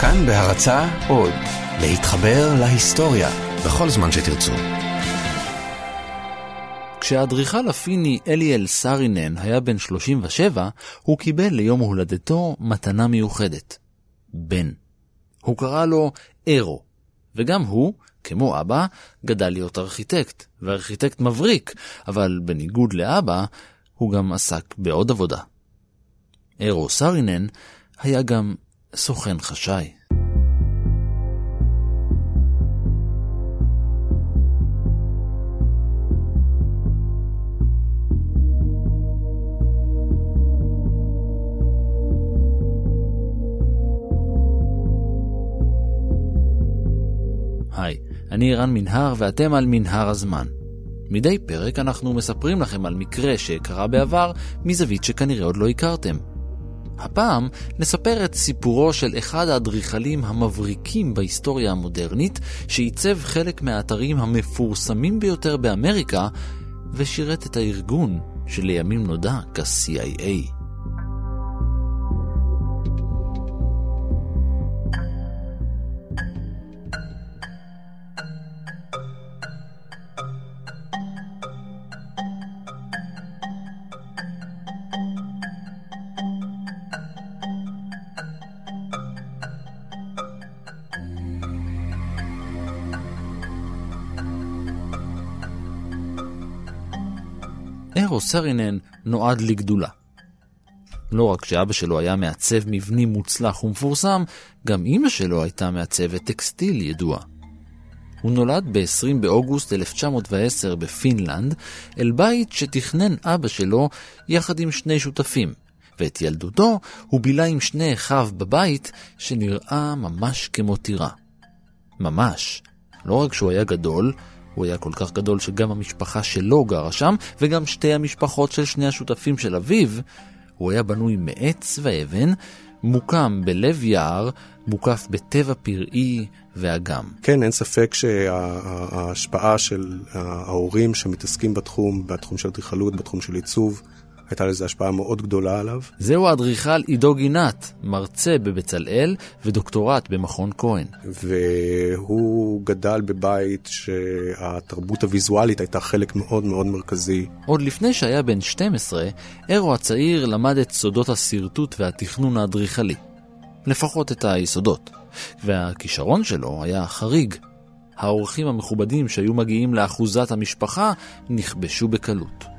כאן בהרצה עוד, להתחבר להיסטוריה בכל זמן שתרצו. כשהאדריכל הפיני אליאל סרינן היה בן 37, הוא קיבל ליום הולדתו מתנה מיוחדת. בן. הוא קרא לו אירו, וגם הוא, כמו אבא, גדל להיות ארכיטקט, וארכיטקט מבריק, אבל בניגוד לאבא, הוא גם עסק בעוד עבודה. אירו סרינן היה גם סוכן חשאי. אני רן מנהר ואתם על מנהר הזמן. מדי פרק אנחנו מספרים לכם על מקרה שקרה בעבר מזווית שכנראה עוד לא הכרתם. הפעם נספר את סיפורו של אחד האדריכלים המבריקים בהיסטוריה המודרנית, שעיצב חלק מהאתרים המפורסמים ביותר באמריקה, ושירת את הארגון שלימים נודע כ-CIA. אירו סארינן נועד לגדולה. לא רק שאבא שלו היה מעצב מבנים מוצלח ומפורסם, גם אמא שלו הייתה מעצבת טקסטיל ידועה. הוא נולד ב-20 באוגוסט 1910 בפינלנד, אל בית שתכנן אבא שלו יחד עם שני שותפים, ואת ילדותו הוא בילה עם שני אחיו בבית שנראה ממש כמו טירה. ממש. לא רק שהוא היה גדול, הוא היה כל כך גדול שגם המשפחה שלו גרה שם, וגם שתי המשפחות של שני השותפים של אביו. הוא היה בנוי מעץ ואבן, מוקם בלב יער, מוקף בטבע פראי ואגם. כן, אין ספק שההשפעה של ההורים שמתעסקים בתחום, בתחום של אדריכלות, בתחום של עיצוב, הייתה לזה השפעה מאוד גדולה עליו. זהו האדריכל עידו גינת, מרצה בבצלאל ודוקטורט במכון כהן. והוא גדל בבית שהתרבות הוויזואלית הייתה חלק מאוד מאוד מרכזי. עוד לפני שהיה בן 12, אירו הצעיר למד את סודות השרטוט והתכנון האדריכלי. לפחות את היסודות. והכישרון שלו היה חריג. האורחים המכובדים שהיו מגיעים לאחוזת המשפחה נכבשו בקלות.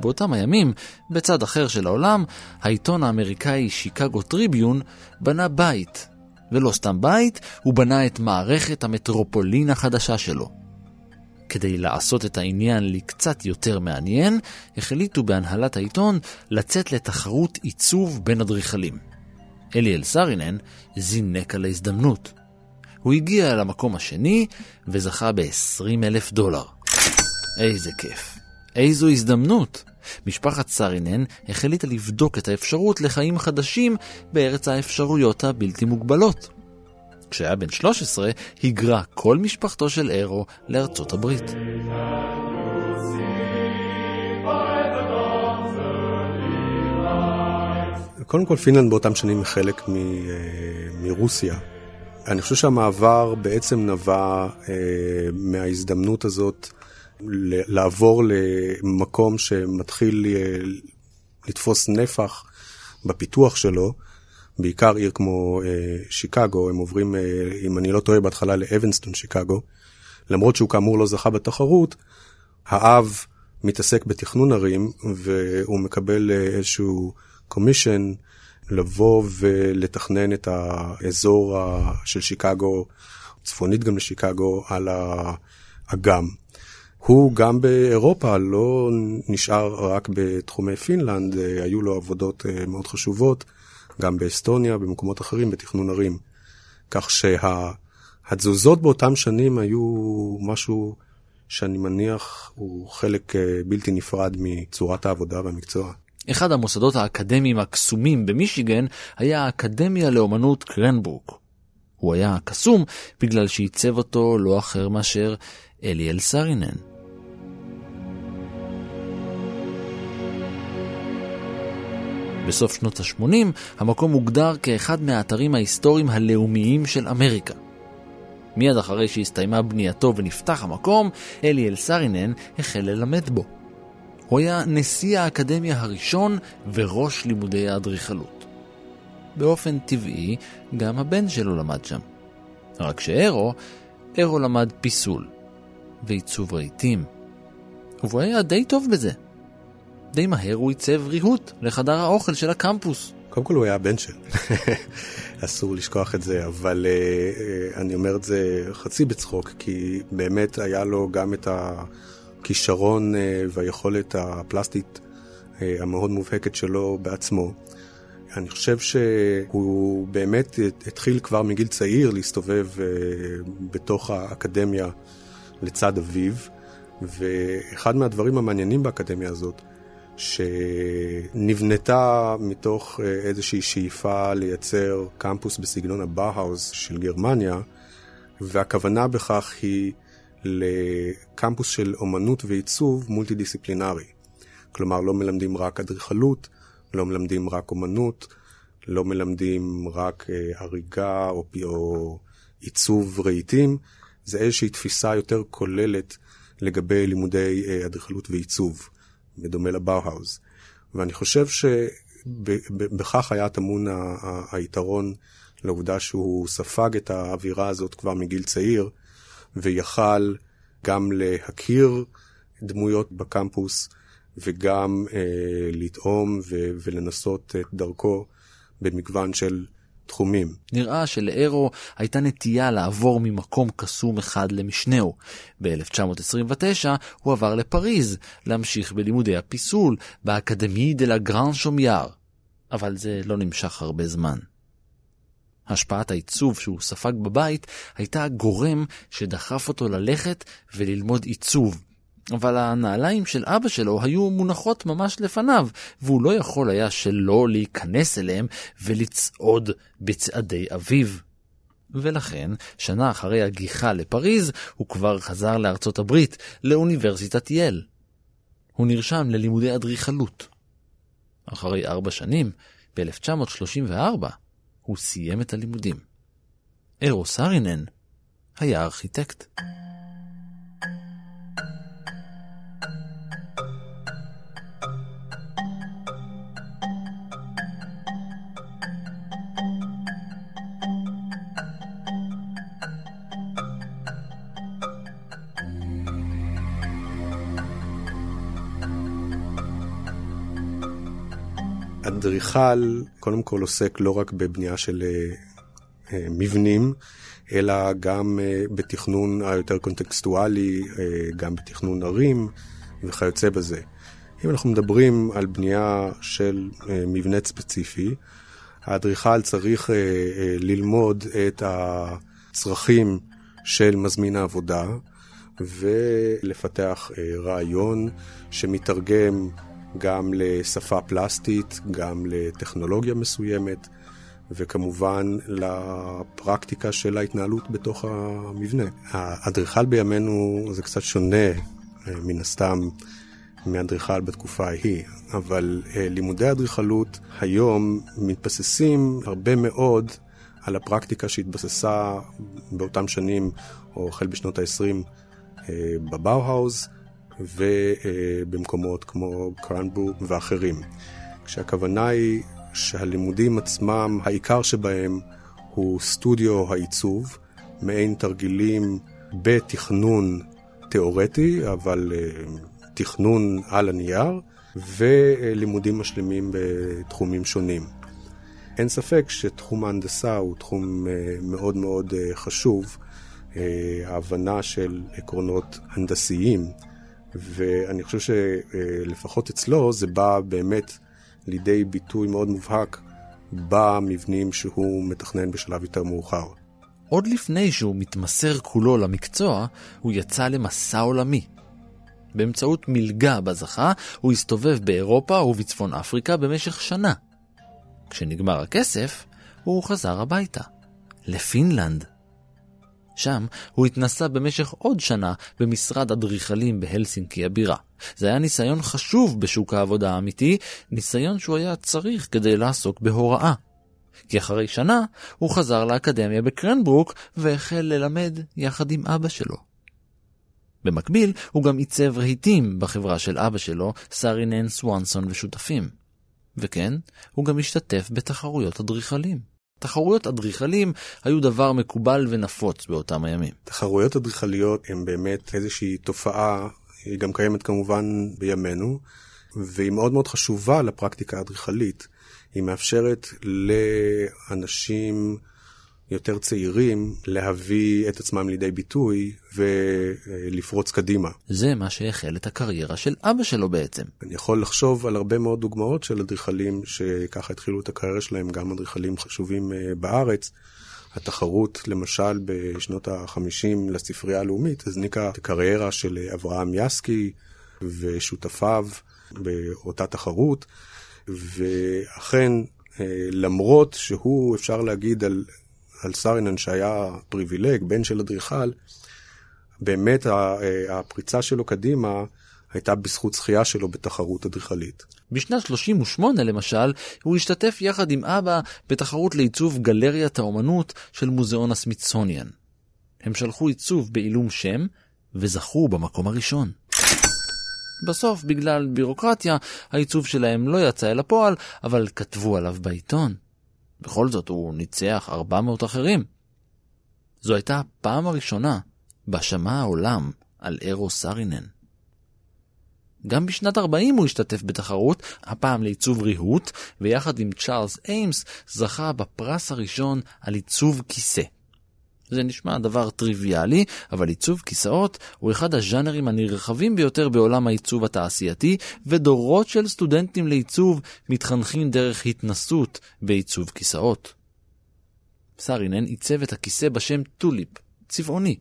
באותם הימים, בצד אחר של העולם, העיתון האמריקאי שיקגו טריביון בנה בית. ולא סתם בית, הוא בנה את מערכת המטרופולין החדשה שלו. כדי לעשות את העניין לקצת יותר מעניין, החליטו בהנהלת העיתון לצאת לתחרות עיצוב בין אדריכלים. אליאל סרינן זינק על ההזדמנות. הוא הגיע למקום השני וזכה ב-20 אלף דולר. איזה כיף. איזו הזדמנות. משפחת סרינן החליטה לבדוק את האפשרות לחיים חדשים בארץ האפשרויות הבלתי מוגבלות. כשהיה בן 13, היגרה כל משפחתו של אירו לארצות הברית. קודם כל פינלנד באותם שנים היא חלק מ, מרוסיה. אני חושב שהמעבר בעצם נבע אה, מההזדמנות הזאת לעבור למקום שמתחיל אה, לתפוס נפח בפיתוח שלו, בעיקר עיר כמו אה, שיקגו, הם עוברים, אה, אם אני לא טועה, בהתחלה לאבנסטון, שיקגו. למרות שהוא כאמור לא זכה בתחרות, האב מתעסק בתכנון ערים, והוא מקבל איזשהו קומישן לבוא ולתכנן את האזור של שיקגו, צפונית גם לשיקגו, על האגם. הוא גם באירופה לא נשאר רק בתחומי פינלנד, אה, היו לו עבודות אה, מאוד חשובות, גם באסטוניה, במקומות אחרים, בתכנון ערים. כך שהתזוזות באותם שנים היו משהו שאני מניח הוא חלק אה, בלתי נפרד מצורת העבודה והמקצוע. אחד המוסדות האקדמיים הקסומים במישיגן היה האקדמיה לאומנות קרנבורג. הוא היה קסום בגלל שעיצב אותו לא אחר מאשר אליאל סרינן. בסוף שנות ה-80 המקום הוגדר כאחד מהאתרים ההיסטוריים הלאומיים של אמריקה. מיד אחרי שהסתיימה בנייתו ונפתח המקום, אליאל סרינן החל ללמד בו. הוא היה נשיא האקדמיה הראשון וראש לימודי האדריכלות. באופן טבעי, גם הבן שלו למד שם. רק שאירו, אירו למד פיסול ועיצוב רהיטים. והוא היה די טוב בזה. די מהר הוא עיצב ריהוט לחדר האוכל של הקמפוס. קודם כל הוא היה הבן של, אסור לשכוח את זה, אבל uh, אני אומר את זה חצי בצחוק, כי באמת היה לו גם את הכישרון uh, והיכולת הפלסטית uh, המאוד מובהקת שלו בעצמו. אני חושב שהוא באמת התחיל כבר מגיל צעיר להסתובב בתוך האקדמיה לצד אביו, ואחד מהדברים המעניינים באקדמיה הזאת, שנבנתה מתוך אה, איזושהי שאיפה לייצר קמפוס בסגנון הבאהאוז של גרמניה, והכוונה בכך היא לקמפוס של אומנות ועיצוב מולטי דיסציפלינרי. כלומר, לא מלמדים רק אדריכלות, לא מלמדים רק אומנות, לא מלמדים רק אה, הריגה או, או עיצוב רהיטים, זה איזושהי תפיסה יותר כוללת לגבי לימודי אה, אדריכלות ועיצוב. בדומה לבאוהאוז. ואני חושב שבכך היה טמון היתרון לעובדה שהוא ספג את האווירה הזאת כבר מגיל צעיר, ויכל גם להכיר דמויות בקמפוס, וגם אה, לטעום ו- ולנסות את דרכו במגוון של תחומים. נראה שלאירו הייתה נטייה לעבור ממקום קסום אחד למשנהו. ב-1929 הוא עבר לפריז, להמשיך בלימודי הפיסול באקדמי דה לה גרן שומיאר. אבל זה לא נמשך הרבה זמן. השפעת העיצוב שהוא ספג בבית הייתה הגורם שדחף אותו ללכת וללמוד עיצוב אבל הנעליים של אבא שלו היו מונחות ממש לפניו, והוא לא יכול היה שלא להיכנס אליהם ולצעוד בצעדי אביו. ולכן, שנה אחרי הגיחה לפריז, הוא כבר חזר לארצות הברית, לאוניברסיטת יל. הוא נרשם ללימודי אדריכלות. אחרי ארבע שנים, ב-1934, הוא סיים את הלימודים. אירו סרינן היה ארכיטקט. אדריכל קודם כל עוסק לא רק בבנייה של uh, uh, מבנים, אלא גם uh, בתכנון היותר קונטקסטואלי, גם בתכנון ערים וכיוצא בזה. אם אנחנו מדברים על בנייה של מבנה ספציפי, האדריכל צריך ללמוד את הצרכים של מזמין העבודה ולפתח רעיון שמתרגם גם לשפה פלסטית, גם לטכנולוגיה מסוימת, וכמובן לפרקטיקה של ההתנהלות בתוך המבנה. האדריכל בימינו זה קצת שונה, אה, מן הסתם, מאדריכל בתקופה ההיא, אבל אה, לימודי אדריכלות היום מתבססים הרבה מאוד על הפרקטיקה שהתבססה באותם שנים, או החל בשנות ה-20 אה, בבאוהאוז. ובמקומות כמו קרנבו ואחרים. כשהכוונה היא שהלימודים עצמם, העיקר שבהם הוא סטודיו העיצוב, מעין תרגילים בתכנון תיאורטי, אבל אה, תכנון על הנייר, ולימודים משלימים בתחומים שונים. אין ספק שתחום ההנדסה הוא תחום אה, מאוד מאוד אה, חשוב, ההבנה של עקרונות הנדסיים. ואני חושב שלפחות אצלו זה בא באמת לידי ביטוי מאוד מובהק במבנים שהוא מתכנן בשלב יותר מאוחר. עוד לפני שהוא מתמסר כולו למקצוע, הוא יצא למסע עולמי. באמצעות מלגה בה זכה, הוא הסתובב באירופה ובצפון אפריקה במשך שנה. כשנגמר הכסף, הוא חזר הביתה, לפינלנד. שם הוא התנסה במשך עוד שנה במשרד אדריכלים בהלסינקי הבירה. זה היה ניסיון חשוב בשוק העבודה האמיתי, ניסיון שהוא היה צריך כדי לעסוק בהוראה. כי אחרי שנה הוא חזר לאקדמיה בקרנברוק והחל ללמד יחד עם אבא שלו. במקביל, הוא גם עיצב רהיטים בחברה של אבא שלו, סארינן סוונסון ושותפים. וכן, הוא גם השתתף בתחרויות אדריכלים. תחרויות אדריכלים היו דבר מקובל ונפוץ באותם הימים. תחרויות אדריכליות הן באמת איזושהי תופעה, היא גם קיימת כמובן בימינו, והיא מאוד מאוד חשובה לפרקטיקה האדריכלית. היא מאפשרת לאנשים יותר צעירים להביא את עצמם לידי ביטוי ולפרוץ קדימה. זה מה שהחל את הקריירה של אבא שלו בעצם. אני יכול לחשוב על הרבה מאוד דוגמאות של אדריכלים שככה התחילו את הקריירה שלהם, גם אדריכלים חשובים אה, בארץ. התחרות, למשל, בשנות ה-50 לספרייה הלאומית, הזניקה את הקריירה של אברהם יסקי ושותפיו באותה תחרות, ואכן, אה, למרות שהוא, אפשר להגיד על על סארינן שהיה פריבילג, בן של אדריכל, באמת אה, הפריצה שלו קדימה הייתה בזכות זכייה שלו בתחרות אדריכלית. בשנת 38 למשל, הוא השתתף יחד עם אבא בתחרות לעיצוב גלריית האומנות של מוזיאון הסמיתסוניאן. הם שלחו עיצוב בעילום שם, וזכו במקום הראשון. בסוף, בגלל בירוקרטיה, העיצוב שלהם לא יצא אל הפועל, אבל כתבו עליו בעיתון. בכל זאת הוא ניצח 400 אחרים. זו הייתה הפעם הראשונה בה שמע העולם על אירו סארינן. גם בשנת 40 הוא השתתף בתחרות, הפעם לעיצוב ריהוט, ויחד עם צ'ארלס איימס זכה בפרס הראשון על עיצוב כיסא. זה נשמע דבר טריוויאלי, אבל עיצוב כיסאות הוא אחד הז'אנרים הנרחבים ביותר בעולם העיצוב התעשייתי, ודורות של סטודנטים לעיצוב מתחנכים דרך התנסות בעיצוב כיסאות. סארינן עיצב את הכיסא בשם טוליפ, צבעוני,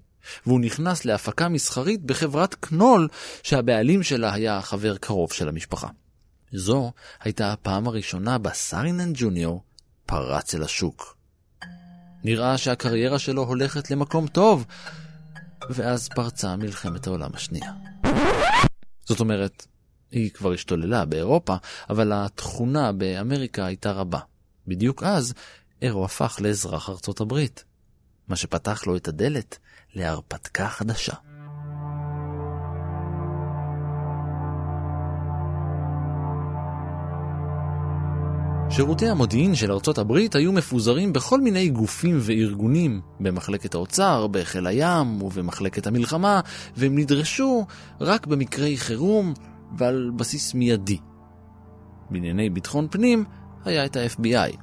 והוא נכנס להפקה מסחרית בחברת קנול, שהבעלים שלה היה חבר קרוב של המשפחה. זו הייתה הפעם הראשונה בה סארינן ג'וניור פרץ אל השוק. נראה שהקריירה שלו הולכת למקום טוב, ואז פרצה מלחמת העולם השנייה. זאת אומרת, היא כבר השתוללה באירופה, אבל התכונה באמריקה הייתה רבה. בדיוק אז, אירו הפך לאזרח ארצות הברית, מה שפתח לו את הדלת להרפתקה חדשה. שירותי המודיעין של ארצות הברית היו מפוזרים בכל מיני גופים וארגונים, במחלקת האוצר, בחיל הים ובמחלקת המלחמה, והם נדרשו רק במקרי חירום ועל בסיס מיידי. בענייני ביטחון פנים היה את ה-FBI.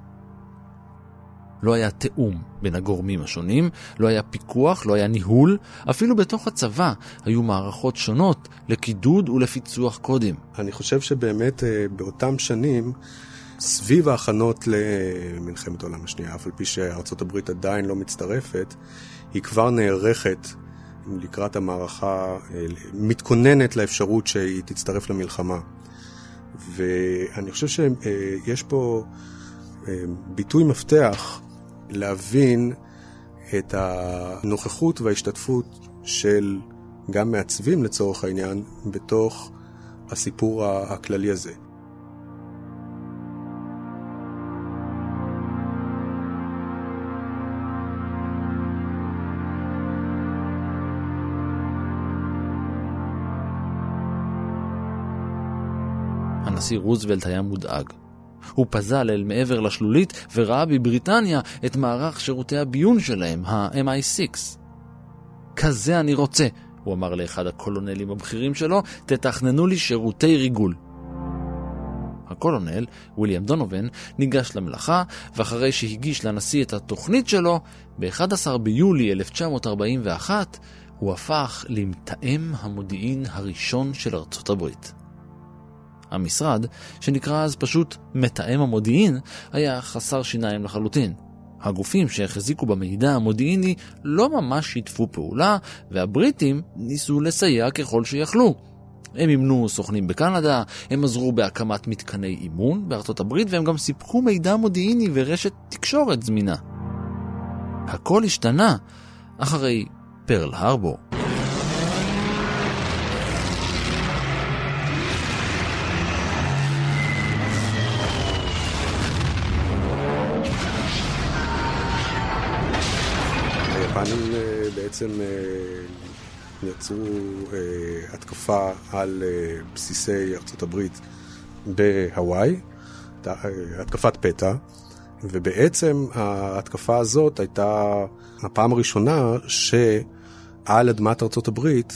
לא היה תיאום בין הגורמים השונים, לא היה פיקוח, לא היה ניהול, אפילו בתוך הצבא היו מערכות שונות לקידוד ולפיצוח קודים. אני חושב שבאמת אה, באותם שנים סביב ההכנות למלחמת העולם השנייה, אף על פי שארצות הברית עדיין לא מצטרפת, היא כבר נערכת לקראת המערכה, מתכוננת לאפשרות שהיא תצטרף למלחמה. ואני חושב שיש פה אה, ביטוי מפתח להבין את הנוכחות וההשתתפות של גם מעצבים לצורך העניין בתוך הסיפור הכללי הזה. הנשיא רוזוולט היה מודאג. הוא פזל אל מעבר לשלולית וראה בבריטניה את מערך שירותי הביון שלהם, ה-MI6. כזה אני רוצה, הוא אמר לאחד הקולונלים הבכירים שלו, תתכננו לי שירותי ריגול. הקולונל, ויליאם דונובן, ניגש למלאכה, ואחרי שהגיש לנשיא את התוכנית שלו, ב-11 ביולי 1941 הוא הפך למתאם המודיעין הראשון של ארצות הברית. המשרד, שנקרא אז פשוט מתאם המודיעין, היה חסר שיניים לחלוטין. הגופים שהחזיקו במידע המודיעיני לא ממש שיתפו פעולה, והבריטים ניסו לסייע ככל שיכלו. הם אימנו סוכנים בקנדה, הם עזרו בהקמת מתקני אימון בארצות הברית, והם גם סיפקו מידע מודיעיני ורשת תקשורת זמינה. הכל השתנה אחרי פרל הרבור. היפנים אה, בעצם אה, יצרו אה, התקפה על בסיסי ארצות הברית בהוואי, התקפת פתע, ובעצם ההתקפה הזאת הייתה הפעם הראשונה שעל אדמת ארצות הברית,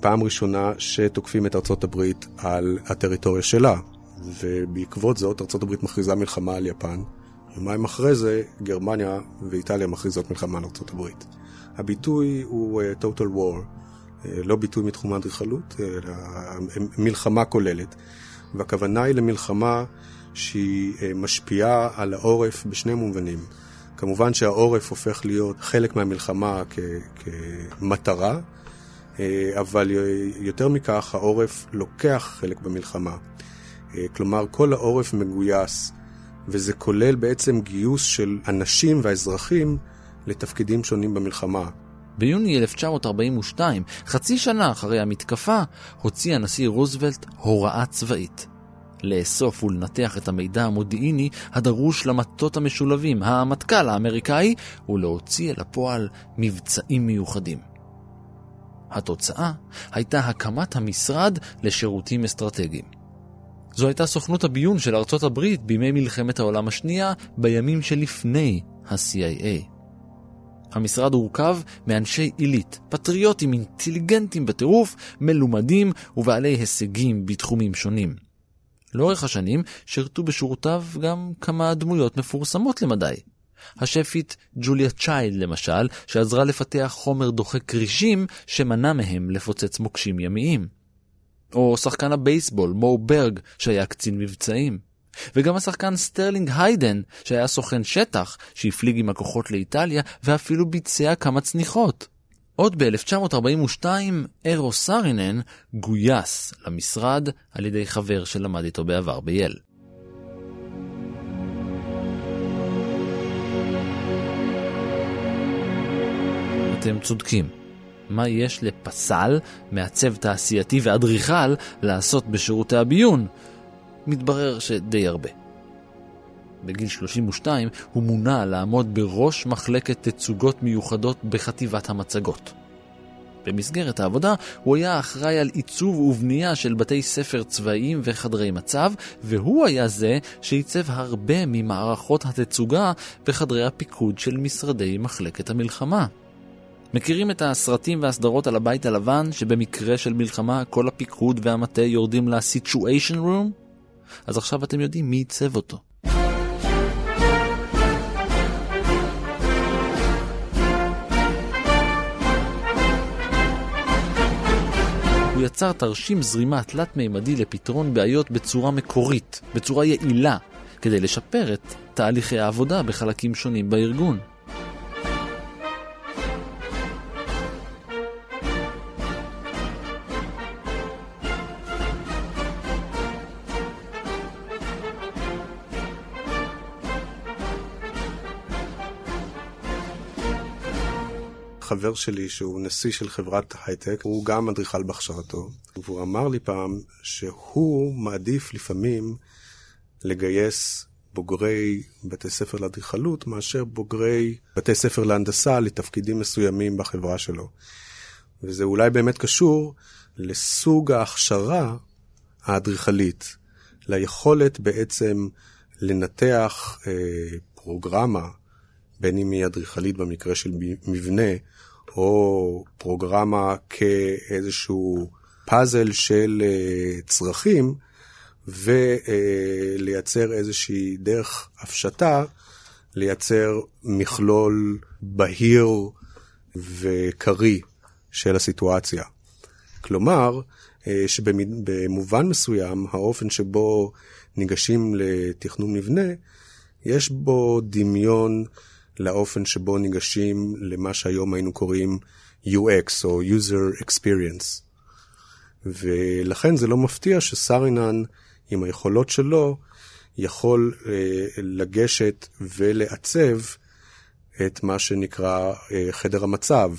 פעם ראשונה שתוקפים את ארצות הברית על הטריטוריה שלה. ובעקבות זאת ארצות הברית מכריזה מלחמה על יפן. יומיים אחרי זה גרמניה ואיטליה מכריזות מלחמה על ארצות הברית. הביטוי הוא uh, total war, uh, לא ביטוי מתחום האדריכלות, אלא מלחמה כוללת. והכוונה היא למלחמה שהיא משפיעה על העורף בשני מובנים. כמובן שהעורף הופך להיות חלק מהמלחמה כ- כמטרה, אבל יותר מכך העורף לוקח חלק במלחמה. כלומר, כל העורף מגויס וזה כולל בעצם גיוס של אנשים והאזרחים לתפקידים שונים במלחמה. ביוני 1942, חצי שנה אחרי המתקפה, הוציא הנשיא רוזוולט הוראה צבאית. לאסוף ולנתח את המידע המודיעיני הדרוש למטות המשולבים, המטכ"ל האמריקאי, ולהוציא אל הפועל מבצעים מיוחדים. התוצאה הייתה הקמת המשרד לשירותים אסטרטגיים. זו הייתה סוכנות הביון של ארצות הברית בימי מלחמת העולם השנייה, בימים שלפני ה-CIA. המשרד הורכב מאנשי עילית, פטריוטים אינטליגנטים בטירוף, מלומדים ובעלי הישגים בתחומים שונים. לאורך השנים שירתו בשורותיו גם כמה דמויות מפורסמות למדי. השפית ג'וליה צ'יילד למשל, שעזרה לפתח חומר דוחק כרישים שמנע מהם לפוצץ מוקשים ימיים. או שחקן הבייסבול, מו ברג, שהיה קצין מבצעים. וגם השחקן סטרלינג היידן, שהיה סוכן שטח, שהפליג עם הכוחות לאיטליה, ואפילו ביצע כמה צניחות. עוד ב-1942, אירו סארינן גויס למשרד על ידי חבר שלמד איתו בעבר בייל. אתם צודקים. מה יש לפסל, מעצב תעשייתי ואדריכל לעשות בשירותי הביון? מתברר שדי הרבה. בגיל 32 הוא מונה לעמוד בראש מחלקת תצוגות מיוחדות בחטיבת המצגות. במסגרת העבודה הוא היה אחראי על עיצוב ובנייה של בתי ספר צבאיים וחדרי מצב, והוא היה זה שעיצב הרבה ממערכות התצוגה בחדרי הפיקוד של משרדי מחלקת המלחמה. מכירים את הסרטים והסדרות על הבית הלבן, שבמקרה של מלחמה כל הפיקוד והמטה יורדים ל-situation room? אז עכשיו אתם יודעים מי עיצב אותו. הוא יצר תרשים זרימה תלת-מימדי לפתרון בעיות בצורה מקורית, בצורה יעילה, כדי לשפר את תהליכי העבודה בחלקים שונים בארגון. חבר שלי שהוא נשיא של חברת הייטק, הוא גם אדריכל בהכשרתו, והוא אמר לי פעם שהוא מעדיף לפעמים לגייס בוגרי בתי ספר לאדריכלות מאשר בוגרי בתי ספר להנדסה לתפקידים מסוימים בחברה שלו. וזה אולי באמת קשור לסוג ההכשרה האדריכלית, ליכולת בעצם לנתח אה, פרוגרמה, בין אם היא אדריכלית במקרה של מבנה, או פרוגרמה כאיזשהו פאזל של uh, צרכים, ולייצר איזושהי דרך הפשטה, לייצר מכלול בהיר וקריא של הסיטואציה. כלומר, uh, שבמובן מסוים, האופן שבו ניגשים לתכנון מבנה, יש בו דמיון לאופן שבו ניגשים למה שהיום היינו קוראים UX או user experience. ולכן זה לא מפתיע שסרינן עם היכולות שלו יכול אה, לגשת ולעצב את מה שנקרא אה, חדר המצב,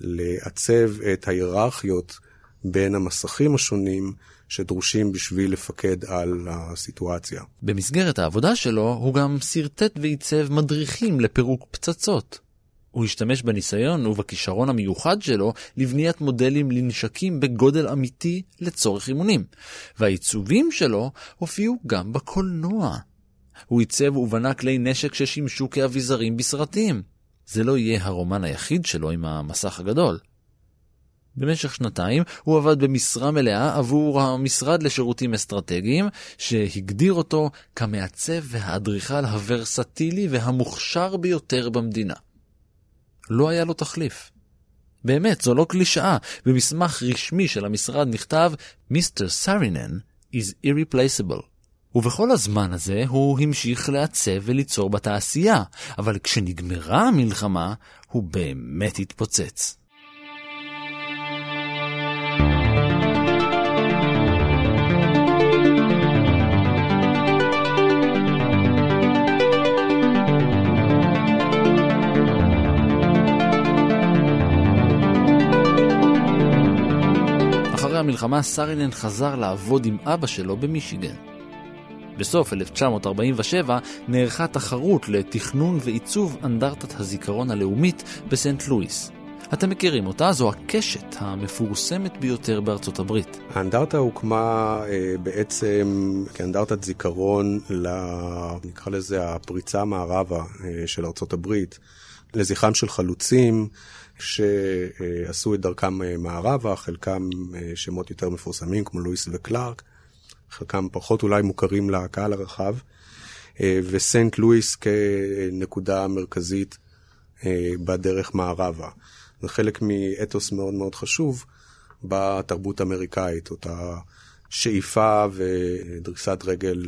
לעצב את ההיררכיות בין המסכים השונים שדרושים בשביל לפקד על הסיטואציה. במסגרת העבודה שלו הוא גם שרטט ועיצב מדריכים לפירוק פצצות. הוא השתמש בניסיון ובכישרון המיוחד שלו לבניית מודלים לנשקים בגודל אמיתי לצורך אימונים, והעיצובים שלו הופיעו גם בקולנוע. הוא עיצב ובנה כלי נשק ששימשו כאביזרים בסרטים. זה לא יהיה הרומן היחיד שלו עם המסך הגדול. במשך שנתיים הוא עבד במשרה מלאה עבור המשרד לשירותים אסטרטגיים, שהגדיר אותו כמעצב והאדריכל הוורסטילי והמוכשר ביותר במדינה. לא היה לו תחליף. באמת, זו לא קלישאה. במסמך רשמי של המשרד נכתב, Mr. סרינן is irreplaceable. ובכל הזמן הזה הוא המשיך לעצב וליצור בתעשייה, אבל כשנגמרה המלחמה, הוא באמת התפוצץ. המלחמה סרינן חזר לעבוד עם אבא שלו במישיגן. בסוף 1947 נערכה תחרות לתכנון ועיצוב אנדרטת הזיכרון הלאומית בסנט לואיס. אתם מכירים אותה, זו הקשת המפורסמת ביותר בארצות הברית. האנדרטה הוקמה אה, בעצם כאנדרטת זיכרון, ל... נקרא לזה הפריצה המערבה אה, של ארצות הברית, לזכרם של חלוצים שעשו את דרכם אה, מערבה, חלקם אה, שמות יותר מפורסמים כמו לואיס וקלארק. חלקם פחות אולי מוכרים לקהל הרחב, אה, וסנט לואיס כנקודה מרכזית בדרך מערבה. זה חלק מאתוס מאוד מאוד חשוב בתרבות האמריקאית, אותה שאיפה ודריסת רגל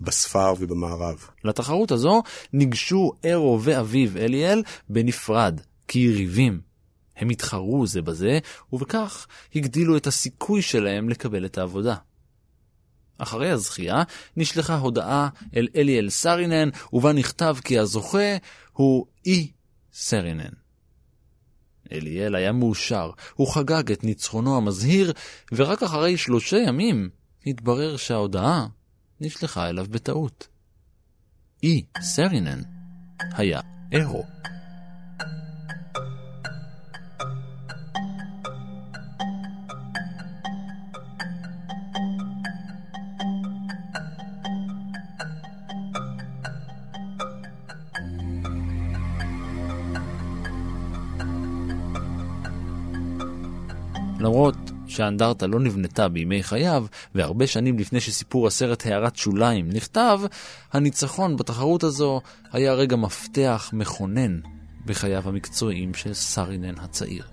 בספר ובמערב. לתחרות הזו ניגשו אירו ואביו אליאל בנפרד, כיריבים. הם התחרו זה בזה, ובכך הגדילו את הסיכוי שלהם לקבל את העבודה. אחרי הזכייה נשלחה הודעה אל אליאל סרינן, ובה נכתב כי הזוכה הוא אי סרינן. אליאל היה מאושר, הוא חגג את ניצחונו המזהיר, ורק אחרי שלושה ימים התברר שההודעה נשלחה אליו בטעות. אי סרינן היה אירו. למרות שהאנדרטה לא נבנתה בימי חייו, והרבה שנים לפני שסיפור הסרט הערת שוליים נכתב, הניצחון בתחרות הזו היה רגע מפתח מכונן בחייו המקצועיים של סרינן הצעיר.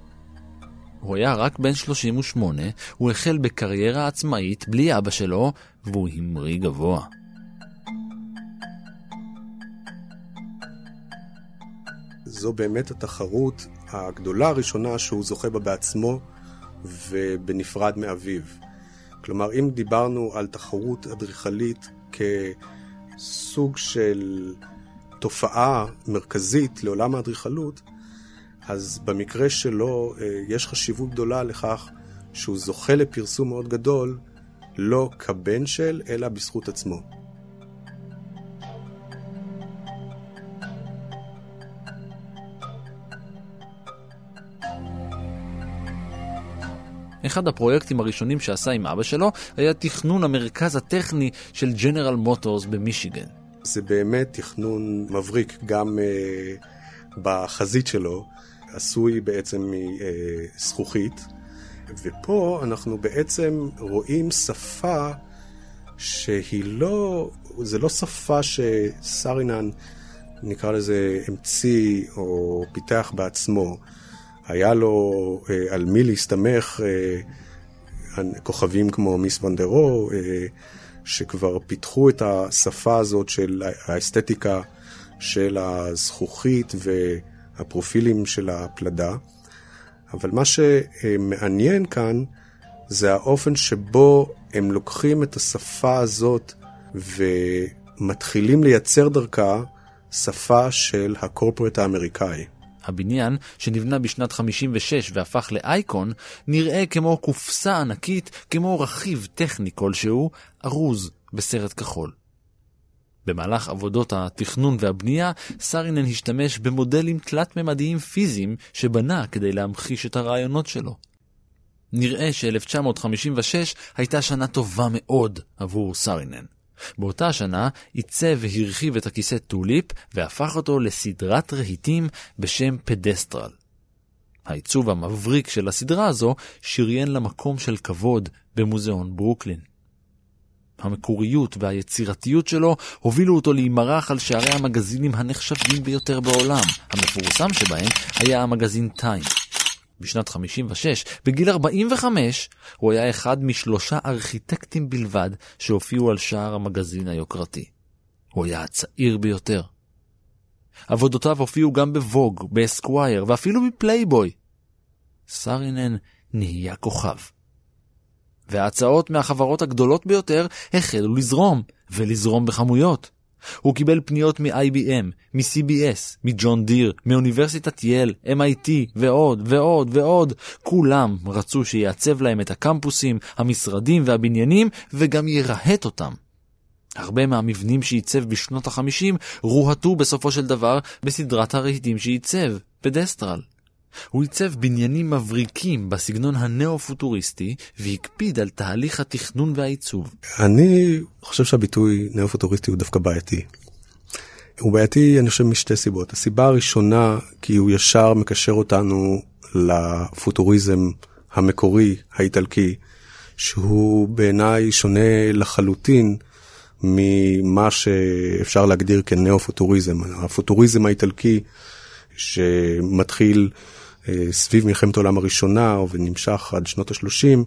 הוא היה רק בן 38, הוא החל בקריירה עצמאית בלי אבא שלו, והוא המריא גבוה. זו באמת התחרות הגדולה הראשונה שהוא זוכה בה בעצמו ובנפרד מאביו. כלומר, אם דיברנו על תחרות אדריכלית כסוג של תופעה מרכזית לעולם האדריכלות, אז במקרה שלו אה, יש חשיבות גדולה לכך שהוא זוכה לפרסום מאוד גדול, לא כבן של, אלא בזכות עצמו. אחד הפרויקטים הראשונים שעשה עם אבא שלו היה תכנון המרכז הטכני של ג'נרל מוטורס במישיגן. זה באמת תכנון מבריק, גם uh, בחזית שלו, עשוי בעצם מזכוכית, ופה אנחנו בעצם רואים שפה שהיא לא, זה לא שפה שסרינן, נקרא לזה, המציא או פיתח בעצמו. היה לו אה, על מי להסתמך אה, כוכבים כמו מיס ונדרו, אה, שכבר פיתחו את השפה הזאת של האסתטיקה של הזכוכית והפרופילים של הפלדה. אבל מה שמעניין כאן זה האופן שבו הם לוקחים את השפה הזאת ומתחילים לייצר דרכה שפה של הקורפרט האמריקאי. הבניין, שנבנה בשנת 56 והפך לאייקון, נראה כמו קופסה ענקית, כמו רכיב טכני כלשהו, ארוז בסרט כחול. במהלך עבודות התכנון והבנייה, סארינן השתמש במודלים תלת-ממדיים פיזיים שבנה כדי להמחיש את הרעיונות שלו. נראה ש-1956 הייתה שנה טובה מאוד עבור סארינן. באותה השנה עיצב והרחיב את הכיסא טוליפ והפך אותו לסדרת רהיטים בשם פדסטל. העיצוב המבריק של הסדרה הזו שריין למקום של כבוד במוזיאון ברוקלין. המקוריות והיצירתיות שלו הובילו אותו להימרח על שערי המגזינים הנחשבים ביותר בעולם. המפורסם שבהם היה המגזין טיים. בשנת 56, בגיל 45, הוא היה אחד משלושה ארכיטקטים בלבד שהופיעו על שער המגזין היוקרתי. הוא היה הצעיר ביותר. עבודותיו הופיעו גם בווג, באסקווייר ואפילו בפלייבוי. סארינן נהיה כוכב. וההצעות מהחברות הגדולות ביותר החלו לזרום, ולזרום בכמויות. הוא קיבל פניות מ-IBM, מ-CBS, מג'ון דיר, מאוניברסיטת ייל, MIT ועוד ועוד ועוד. כולם רצו שיעצב להם את הקמפוסים, המשרדים והבניינים וגם ירהט אותם. הרבה מהמבנים שעיצב בשנות ה-50 רוהטו בסופו של דבר בסדרת הרהיטים שעיצב, פדסטרל. הוא עיצב בניינים מבריקים בסגנון הנאו-פוטוריסטי והקפיד על תהליך התכנון והעיצוב. אני חושב שהביטוי נאו-פוטוריסטי הוא דווקא בעייתי. הוא בעייתי, אני חושב, משתי סיבות. הסיבה הראשונה, כי הוא ישר מקשר אותנו לפוטוריזם המקורי האיטלקי, שהוא בעיניי שונה לחלוטין ממה שאפשר להגדיר כנאו-פוטוריזם. הפוטוריזם האיטלקי שמתחיל סביב מלחמת העולם הראשונה ונמשך עד שנות ה-30,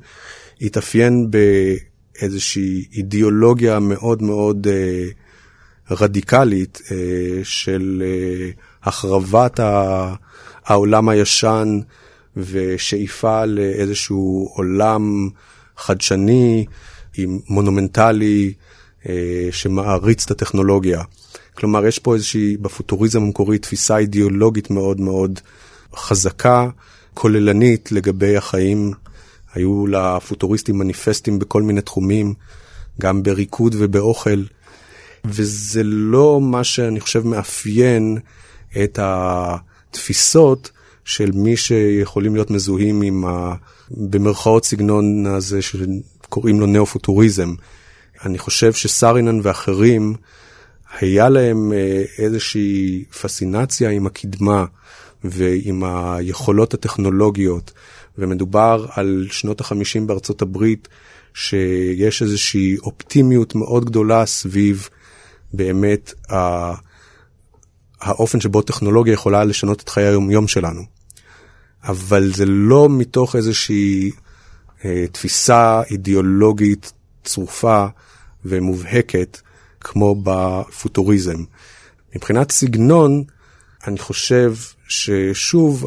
התאפיין באיזושהי אידיאולוגיה מאוד מאוד אה, רדיקלית אה, של החרבת העולם הישן ושאיפה לאיזשהו עולם חדשני, מונומנטלי, שמעריץ את הטכנולוגיה. כלומר, יש פה איזושהי, בפוטוריזם המקורי, תפיסה אידיאולוגית מאוד מאוד חזקה, כוללנית לגבי החיים. היו לפוטוריסטים מניפסטים בכל מיני תחומים, גם בריקוד ובאוכל, וזה לא מה שאני חושב מאפיין את התפיסות של מי שיכולים להיות מזוהים עם ה... במרכאות סגנון הזה שקוראים לו נאו-פוטוריזם. אני חושב שסארינן ואחרים, היה להם אה, איזושהי פסינציה עם הקדמה ועם היכולות הטכנולוגיות, ומדובר על שנות החמישים בארצות הברית, שיש איזושהי אופטימיות מאוד גדולה סביב באמת האופן שבו טכנולוגיה יכולה לשנות את חיי היום-יום שלנו. אבל זה לא מתוך איזושהי אה, תפיסה אידיאולוגית צרופה ומובהקת, כמו בפוטוריזם. מבחינת סגנון, אני חושב ששוב,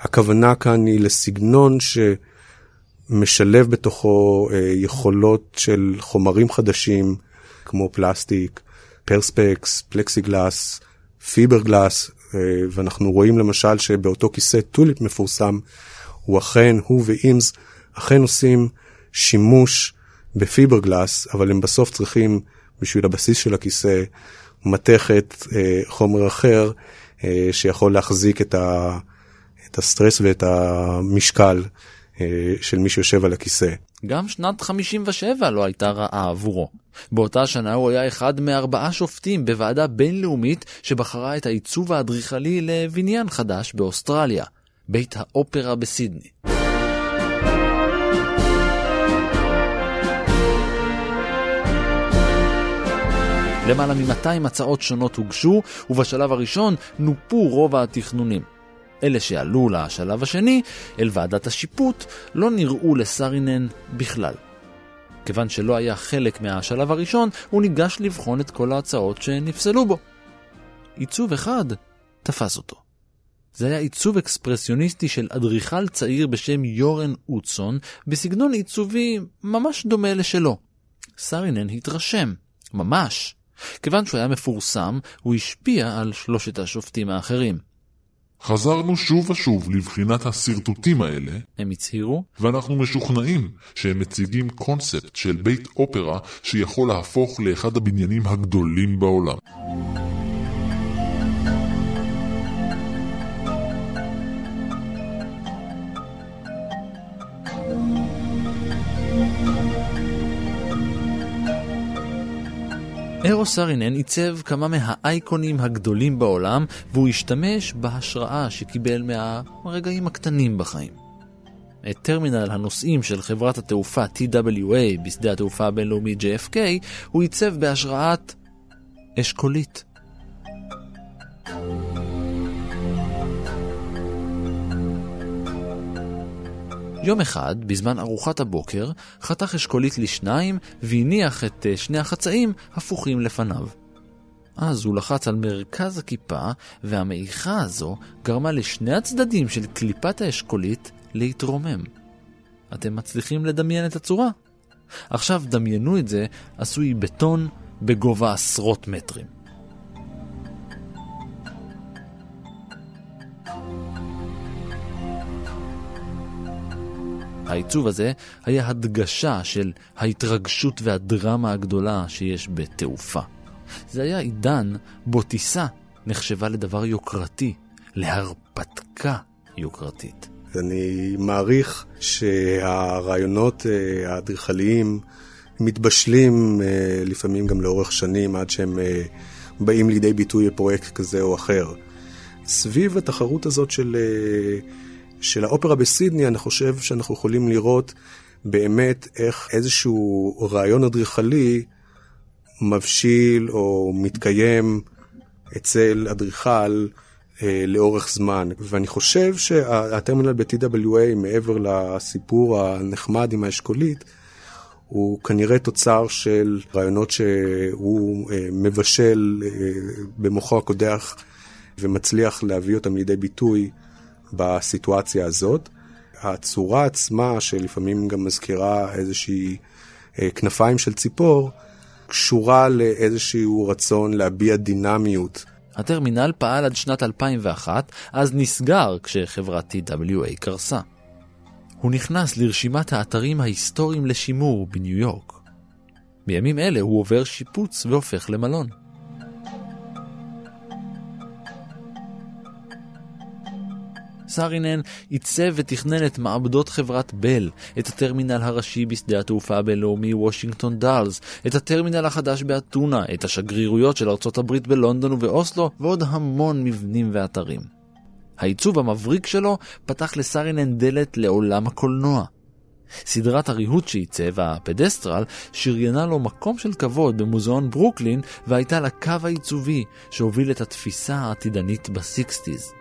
הכוונה כאן היא לסגנון שמשלב בתוכו אה, יכולות של חומרים חדשים, כמו פלסטיק, פרספקס, פלקסיגלס, פיברגלס, אה, ואנחנו רואים למשל שבאותו כיסא טוליפ מפורסם, הוא אכן, הוא ואימס, אכן עושים שימוש בפיברגלס, אבל הם בסוף צריכים בשביל הבסיס של הכיסא, מתכת, אה, חומר אחר, אה, שיכול להחזיק את, ה, את הסטרס ואת המשקל אה, של מי שיושב על הכיסא. גם שנת 57 לא הייתה רעה עבורו. באותה שנה הוא היה אחד מארבעה שופטים בוועדה בינלאומית שבחרה את העיצוב האדריכלי לבניין חדש באוסטרליה, בית האופרה בסידני. למעלה מ-200 הצעות שונות הוגשו, ובשלב הראשון נופו רוב התכנונים. אלה שעלו לשלב השני, אל ועדת השיפוט, לא נראו לסארינן בכלל. כיוון שלא היה חלק מהשלב הראשון, הוא ניגש לבחון את כל ההצעות שנפסלו בו. עיצוב אחד תפס אותו. זה היה עיצוב אקספרסיוניסטי של אדריכל צעיר בשם יורן אוטסון, בסגנון עיצובי ממש דומה לשלו. סארינן התרשם, ממש, כיוון שהוא היה מפורסם, הוא השפיע על שלושת השופטים האחרים. חזרנו שוב ושוב לבחינת השרטוטים האלה, הם הצהירו, ואנחנו משוכנעים שהם מציגים קונספט של בית אופרה שיכול להפוך לאחד הבניינים הגדולים בעולם. אירו סרינן עיצב כמה מהאייקונים הגדולים בעולם, והוא השתמש בהשראה שקיבל מהרגעים הקטנים בחיים. את טרמינל הנוסעים של חברת התעופה TWA בשדה התעופה הבינלאומי JFK הוא עיצב בהשראת אשכולית. יום אחד, בזמן ארוחת הבוקר, חתך אשכולית לשניים והניח את אה, שני החצאים הפוכים לפניו. אז הוא לחץ על מרכז הכיפה, והמעיכה הזו גרמה לשני הצדדים של קליפת האשכולית להתרומם. אתם מצליחים לדמיין את הצורה? עכשיו דמיינו את זה עשוי בטון בגובה עשרות מטרים. העיצוב הזה היה הדגשה של ההתרגשות והדרמה הגדולה שיש בתעופה. זה היה עידן בו טיסה נחשבה לדבר יוקרתי, להרפתקה יוקרתית. אני מעריך שהרעיונות אה, האדריכליים מתבשלים אה, לפעמים גם לאורך שנים עד שהם אה, באים לידי ביטוי בפרויקט כזה או אחר. סביב התחרות הזאת של של האופרה בסידני, אני חושב שאנחנו יכולים לראות באמת איך איזשהו רעיון אדריכלי מבשיל או מתקיים אצל אדריכל אה, לאורך זמן. ואני חושב שהטרמינל ב-TWA, מעבר לסיפור הנחמד עם האשכולית, הוא כנראה תוצר של רעיונות שהוא אה, מבשל אה, במוחו הקודח ומצליח להביא אותם לידי ביטוי בסיטואציה הזאת. הצורה עצמה, שלפעמים גם מזכירה איזושהי אה, כנפיים של ציפור, קשורה לאיזשהו רצון להביע דינמיות. הטרמינל פעל עד שנת 2001, אז נסגר כשחברת TWA קרסה. הוא נכנס לרשימת האתרים ההיסטוריים לשימור בניו יורק. בימים אלה הוא עובר שיפוץ והופך למלון. סארינן עיצב ותכנן את מעבדות חברת בל, את הטרמינל הראשי בשדה התעופה הבינלאומי וושינגטון דאלס, את הטרמינל החדש באתונה, את השגרירויות של ארצות הברית בלונדון ובאוסלו, ועוד המון מבנים ואתרים. העיצוב המבריק שלו פתח לסארינן דלת לעולם הקולנוע. סדרת הריהוט שעיצב, הפדסטל, שריינה לו מקום של כבוד במוזיאון ברוקלין והייתה לה קו העיצובי שהוביל את התפיסה העתידנית בסיקסטיז.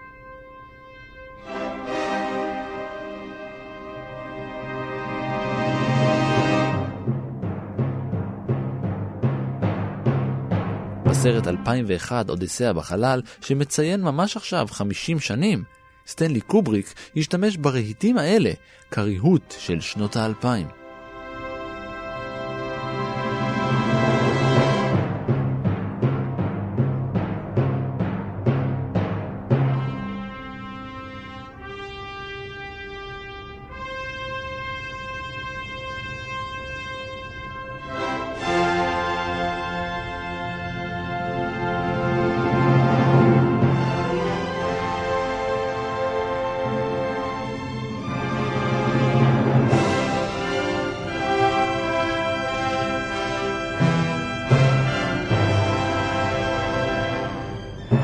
בסרט 2001 אודיסאה בחלל, שמציין ממש עכשיו 50 שנים, סטנלי קובריק השתמש ברהיטים האלה כריהוט של שנות האלפיים. קשה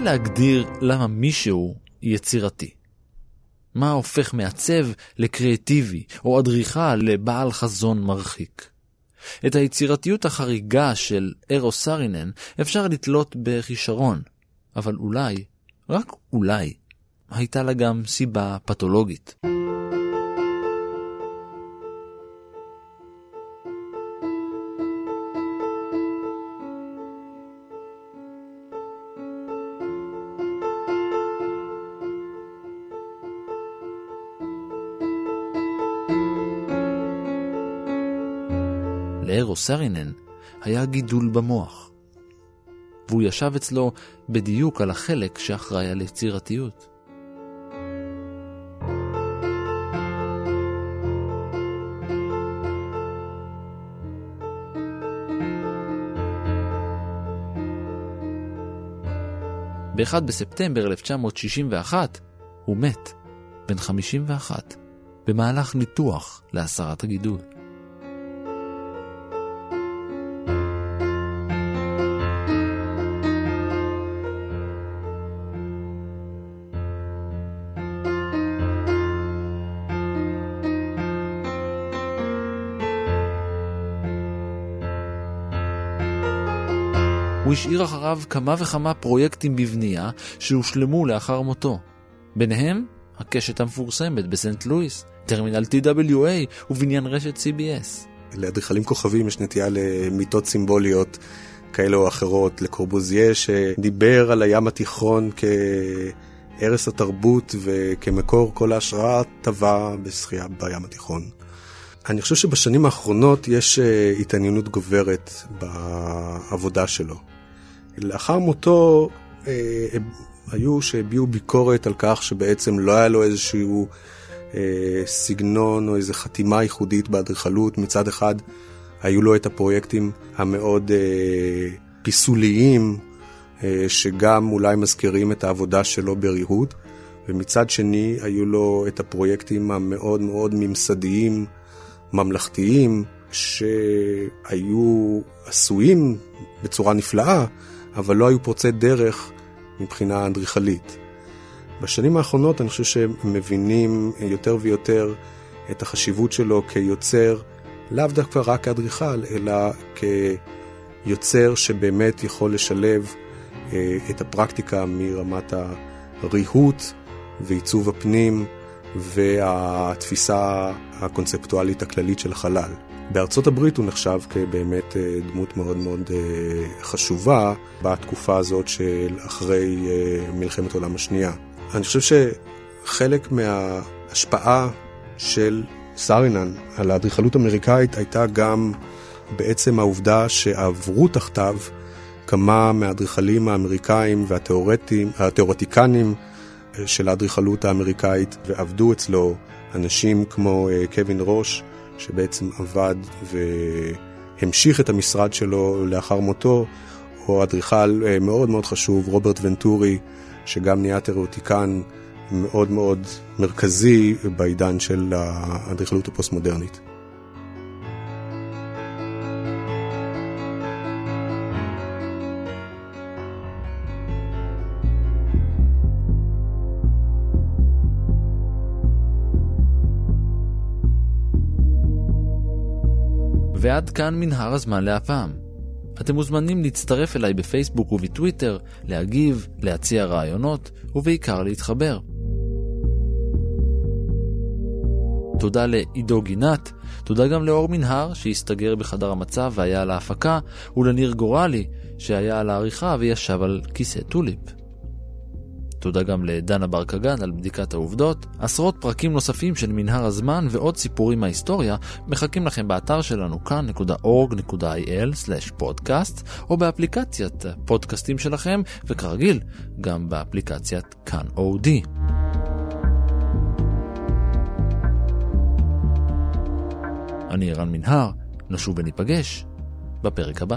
להגדיר למה מישהו יצירתי. מה הופך מעצב לקריאטיבי, או אדריכל לבעל חזון מרחיק? את היצירתיות החריגה של אירו סרינן אפשר לתלות בכישרון, אבל אולי, רק אולי, הייתה לה גם סיבה פתולוגית. לארו סרינן היה גידול במוח. והוא ישב אצלו בדיוק על החלק שאחראי על יצירתיות. ב-1 בספטמבר 1961 הוא מת, בן 51, במהלך ניתוח להסרת הגידול. השאיר אחריו כמה וכמה פרויקטים בבנייה שהושלמו לאחר מותו. ביניהם הקשת המפורסמת בסנט לואיס, טרמינל TWA ובניין רשת CBS. לאדריכלים כוכבים יש נטייה למיטות סימבוליות כאלה או אחרות, לקורבוזיה שדיבר על הים התיכון כערש התרבות וכמקור כל ההשראה טבע בשחייה בים התיכון. אני חושב שבשנים האחרונות יש אה, התעניינות גוברת בעבודה שלו. לאחר מותו אה, היו שהביעו ביקורת על כך שבעצם לא היה לו איזשהו אה, סגנון או איזו חתימה ייחודית באדריכלות. מצד אחד היו לו את הפרויקטים המאוד אה, פיסוליים, אה, שגם אולי מזכירים את העבודה שלו בריהוט, ומצד שני היו לו את הפרויקטים המאוד מאוד ממסדיים, ממלכתיים, שהיו עשויים בצורה נפלאה, אבל לא היו פורצי דרך מבחינה אדריכלית. בשנים האחרונות אני חושב שהם מבינים יותר ויותר את החשיבות שלו כיוצר, לאו דווקא רק כאדריכל, אלא כיוצר שבאמת יכול לשלב אה, את הפרקטיקה מרמת הריהוט ועיצוב הפנים והתפיסה הקונספטואלית הכללית של החלל. בארצות הברית הוא נחשב כבאמת אה, דמות מאוד מאוד אה, חשובה בתקופה הזאת של אחרי אה, מלחמת העולם השנייה. אני חושב שחלק מההשפעה של סארינן על האדריכלות האמריקאית הייתה גם בעצם העובדה שעברו תחתיו כמה מהאדריכלים האמריקאים והתיאורטיקנים של האדריכלות האמריקאית ועבדו אצלו אנשים כמו קווין ראש שבעצם עבד והמשיך את המשרד שלו לאחר מותו, או אדריכל אה, מאוד מאוד חשוב, רוברט ונטורי, שגם נהיה תיאורטיקן מאוד מאוד מרכזי בעידן של האדריכלות הפוסט-מודרנית. ועד כאן מנהר הזמן להפעם. אתם מוזמנים להצטרף אליי בפייסבוק ובטוויטר, להגיב, להציע רעיונות, ובעיקר להתחבר. תודה לעידו גינת, תודה גם לאור מנהר שהסתגר בחדר המצב והיה על ההפקה, ולניר גורלי שהיה על העריכה וישב על כיסא טוליפ. תודה גם לדנה בר קגן על בדיקת העובדות. עשרות פרקים נוספים של מנהר הזמן ועוד סיפורים מההיסטוריה מחכים לכם באתר שלנו כאן.org.il/פודקאסט או באפליקציית פודקאסטים שלכם, וכרגיל, גם באפליקציית כאן אודי. אני ערן מנהר, נשוב וניפגש בפרק הבא.